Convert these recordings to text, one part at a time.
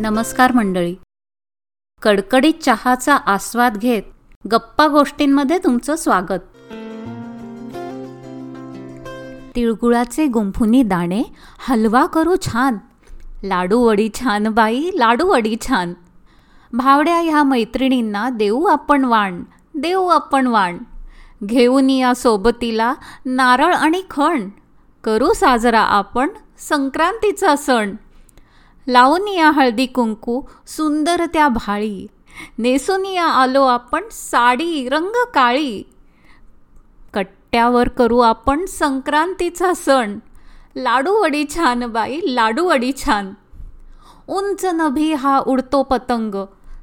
नमस्कार मंडळी. कडकडीत चहाचा आस्वाद घेत गप्पा गोष्टींमध्ये तुमचं स्वागत. तिळगुळाचे गुंफुनी दाणे हलवा करू छान. लाडू वडी छान बाई लाडू वडी छान. भावड्या ह्या मैत्रिणींना देऊ आपण वाण देऊ आपण वाण. घेऊन या सोबतीला नारळ आणि खण. करू साजरा आपण संक्रांतीचा सण. लावून या हळदी कुंकू सुंदर त्या भाळी. नेसून या आलो आपण साडी रंग काळी. कट्ट्यावर करू आपण संक्रांतीचा सण. लाडू वडी छान बाई लाडू वडी छान. उंच नभी हा उडतो पतंग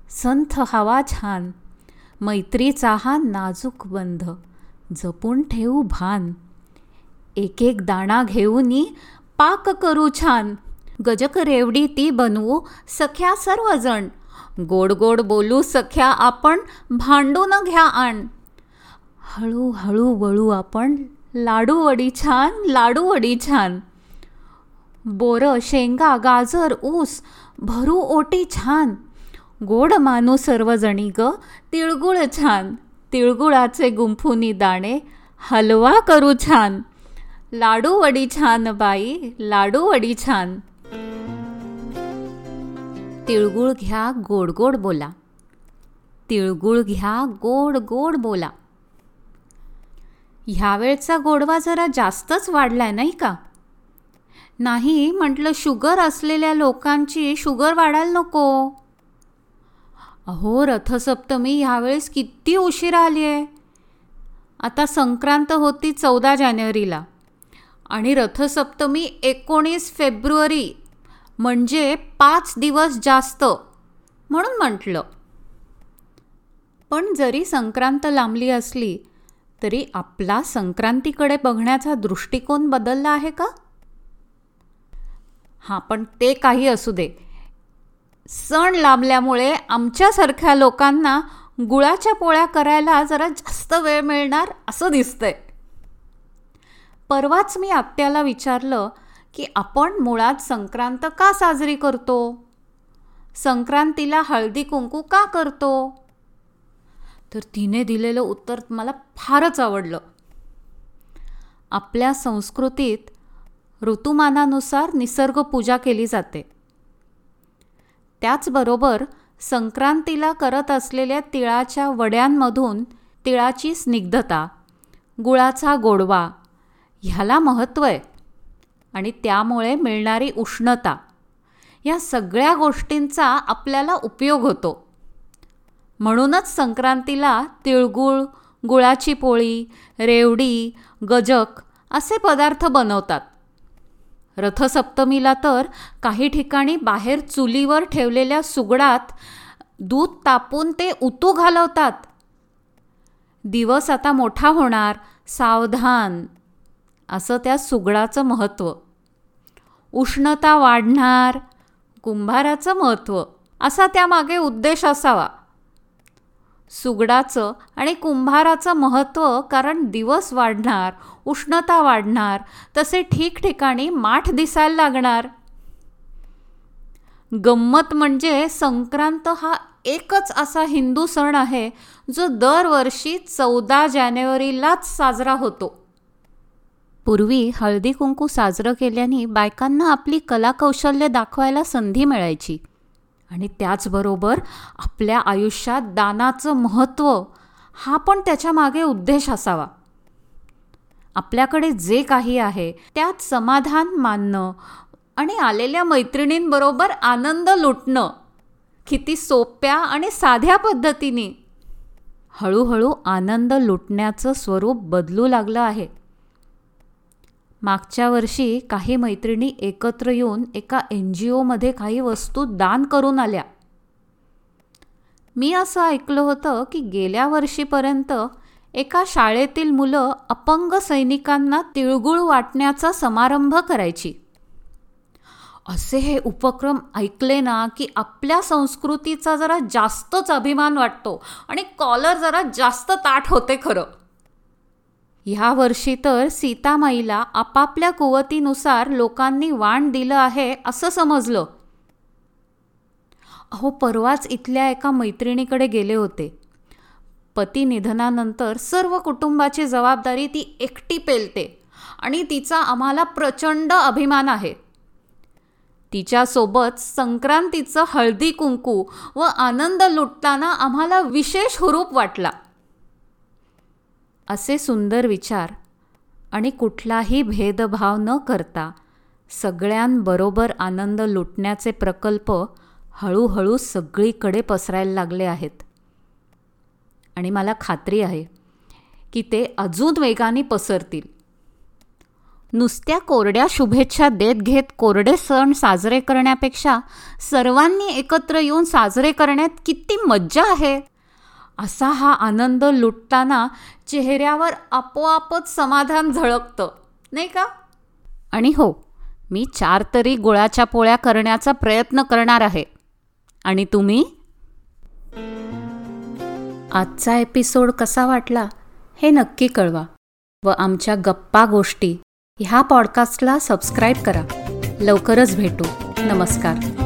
संथ हवा छान. मैत्रीचा हा नाजूक बंध जपून ठेवू भान. एक एक दाणा घेऊनी पाक करू छान. गजक रेवडी ती बनवू सख्या सर्वजण. गोड गोड बोलू सख्या आपण भांडून घ्या आण. हळूहळू वळू आपण लाडू वडी छान लाडू वडी छान. बोरं शेंगा गाजर ऊस भरू ओटी छान. गोड मानू सर्वजणी ग तिळगुळ छान. तिळगुळाचे गुंफुनी दाणे हलवा करू छान. लाडू वडी छान बाई लाडू वडी छान. तिळगुळ घ्या गोड गोड बोला. तिळगुळ घ्या गोड गोड बोला. ह्यावेळचा गोडवा जरा जास्तच वाढलाय नाही का? नाही म्हटलं शुगर असलेल्या लोकांची शुगर वाढायला नको. अहो रथसप्तमी ह्यावेळेस किती उशिरा आली आहे आता संक्रांत होती चौदा जानेवारीला आणि रथसप्तमी एकोणीस फेब्रुवारी म्हणजे पाच दिवस जास्त. म्हणून म्हटलं. पण जरी संक्रांत लांबली असली तरी आपला संक्रांतीकडे बघण्याचा दृष्टिकोन बदलला आहे का? हां पण ते काही असू दे. सण लांबल्यामुळे आमच्यासारख्या लोकांना गुळाच्या पोळ्या करायला जरा जास्त वेळ मिळणार असं दिसतंय. परवाच मी आत्याला विचारलं की आपण मुळात संक्रांत का साजरी करतो? संक्रांतीला हळदी कुंकू का करतो? तर तिने दिलेलं उत्तर मला फारच आवडलं. आपल्या संस्कृतीत ऋतुमानानुसार निसर्गपूजा केली जाते. त्याचबरोबर संक्रांतीला करत असलेल्या तिळाच्या वड्यांमधून तिळाची स्निग्धता गुळाचा गोडवा ह्याला महत्त्व आहे. आणि त्यामुळे मिळणारी उष्णता. या सगळ्या गोष्टींचा आपल्याला उपयोग होतो. म्हणूनच संक्रांतीला तिळगुळ गुळाची पोळी रेवडी गजक असे पदार्थ बनवतात. रथसप्तमीला तर काही ठिकाणी बाहेर चुलीवर ठेवलेल्या सुगडात दूध तापून ते उतू घालवतात. दिवस आता मोठा होणार सावधान. असं त्या सुगडाचं महत्त्व. उष्णता वाढणार. कुंभाराचं महत्त्व. असा त्यामागे उद्देश असावा. सुगडाचं आणि कुंभाराचं महत्त्व कारण दिवस वाढणार उष्णता वाढणार तसे ठिकठिकाणी माठ दिसायला लागणार. गंमत म्हणजे संक्रांत हा एकच असा हिंदू सण आहे जो दरवर्षी चौदा जानेवारीलाच साजरा होतो. पूर्वी हळदी कुंकू साजरं केल्याने बायकांना आपली कलाकौशल्य दाखवायला संधी मिळायची. आणि त्याचबरोबर आपल्या आयुष्यात दानाचं महत्त्व हा पण त्याच्यामागे उद्देश असावा. आपल्याकडे जे काही आहे त्यात समाधान मानणं आणि आलेल्या मैत्रिणींबरोबर आनंद लुटणं किती सोप्या आणि साध्या पद्धतीने हळूहळू आनंद लुटण्याचं स्वरूप बदलू लागलं आहे. मागच्या वर्षी काही मैत्रिणी एकत्र येऊन एका एन जी ओमध्ये काही वस्तू दान करून आल्या. मी असं ऐकलं होतं की गेल्या वर्षीपर्यंत एका शाळेतील मुलं अपंग सैनिकांना तिळगुळ वाटण्याचा समारंभ करायची. असे हे उपक्रम ऐकले ना की आपल्या संस्कृतीचा जरा जास्तच अभिमान वाटतो आणि कॉलर जरा जास्त ताट होते खरं. ह्या वर्षी तर सीतामाईला आपापल्या कुवतीनुसार लोकांनी वाण दिलं आहे असं समजलं. अहो परवाच इथल्या एका मैत्रिणीकडे गेले होते. पती निधनानंतर सर्व कुटुंबाची जबाबदारी ती एकटी पेलते आणि तिचा आम्हाला प्रचंड अभिमान आहे. तिच्यासोबत संक्रांतीचं हळदी कुंकू व आनंद लुटताना आम्हाला विशेष हुरूप वाटला. असे सुंदर विचार आणि कुठलाही भेदभाव न करता सगळ्यांबरोबर आनंद लुटण्याचे प्रकल्प हळूहळू सगळीकडे पसरायला लागले आहेत. आणि मला खात्री आहे की ते अजून वेगाने पसरतील. नुसत्या कोरड्या शुभेच्छा देत घेत कोरडे सण साजरे करण्यापेक्षा सर्वांनी एकत्र येऊन साजरे करण्यात किती मज्जा आहे. असा हा आनंद लुटताना चेहऱ्यावर आपोआपच समाधान झळकतं नाही का? आणि हो मी चार तरी गुळाच्या पोळ्या करण्याचा प्रयत्न करणार आहे. आणि तुम्ही? आजचा एपिसोड कसा वाटला हे नक्की कळवा व आमच्या गप्पा गोष्टी ह्या पॉडकास्टला सबस्क्राईब करा. लवकरच भेटू. नमस्कार.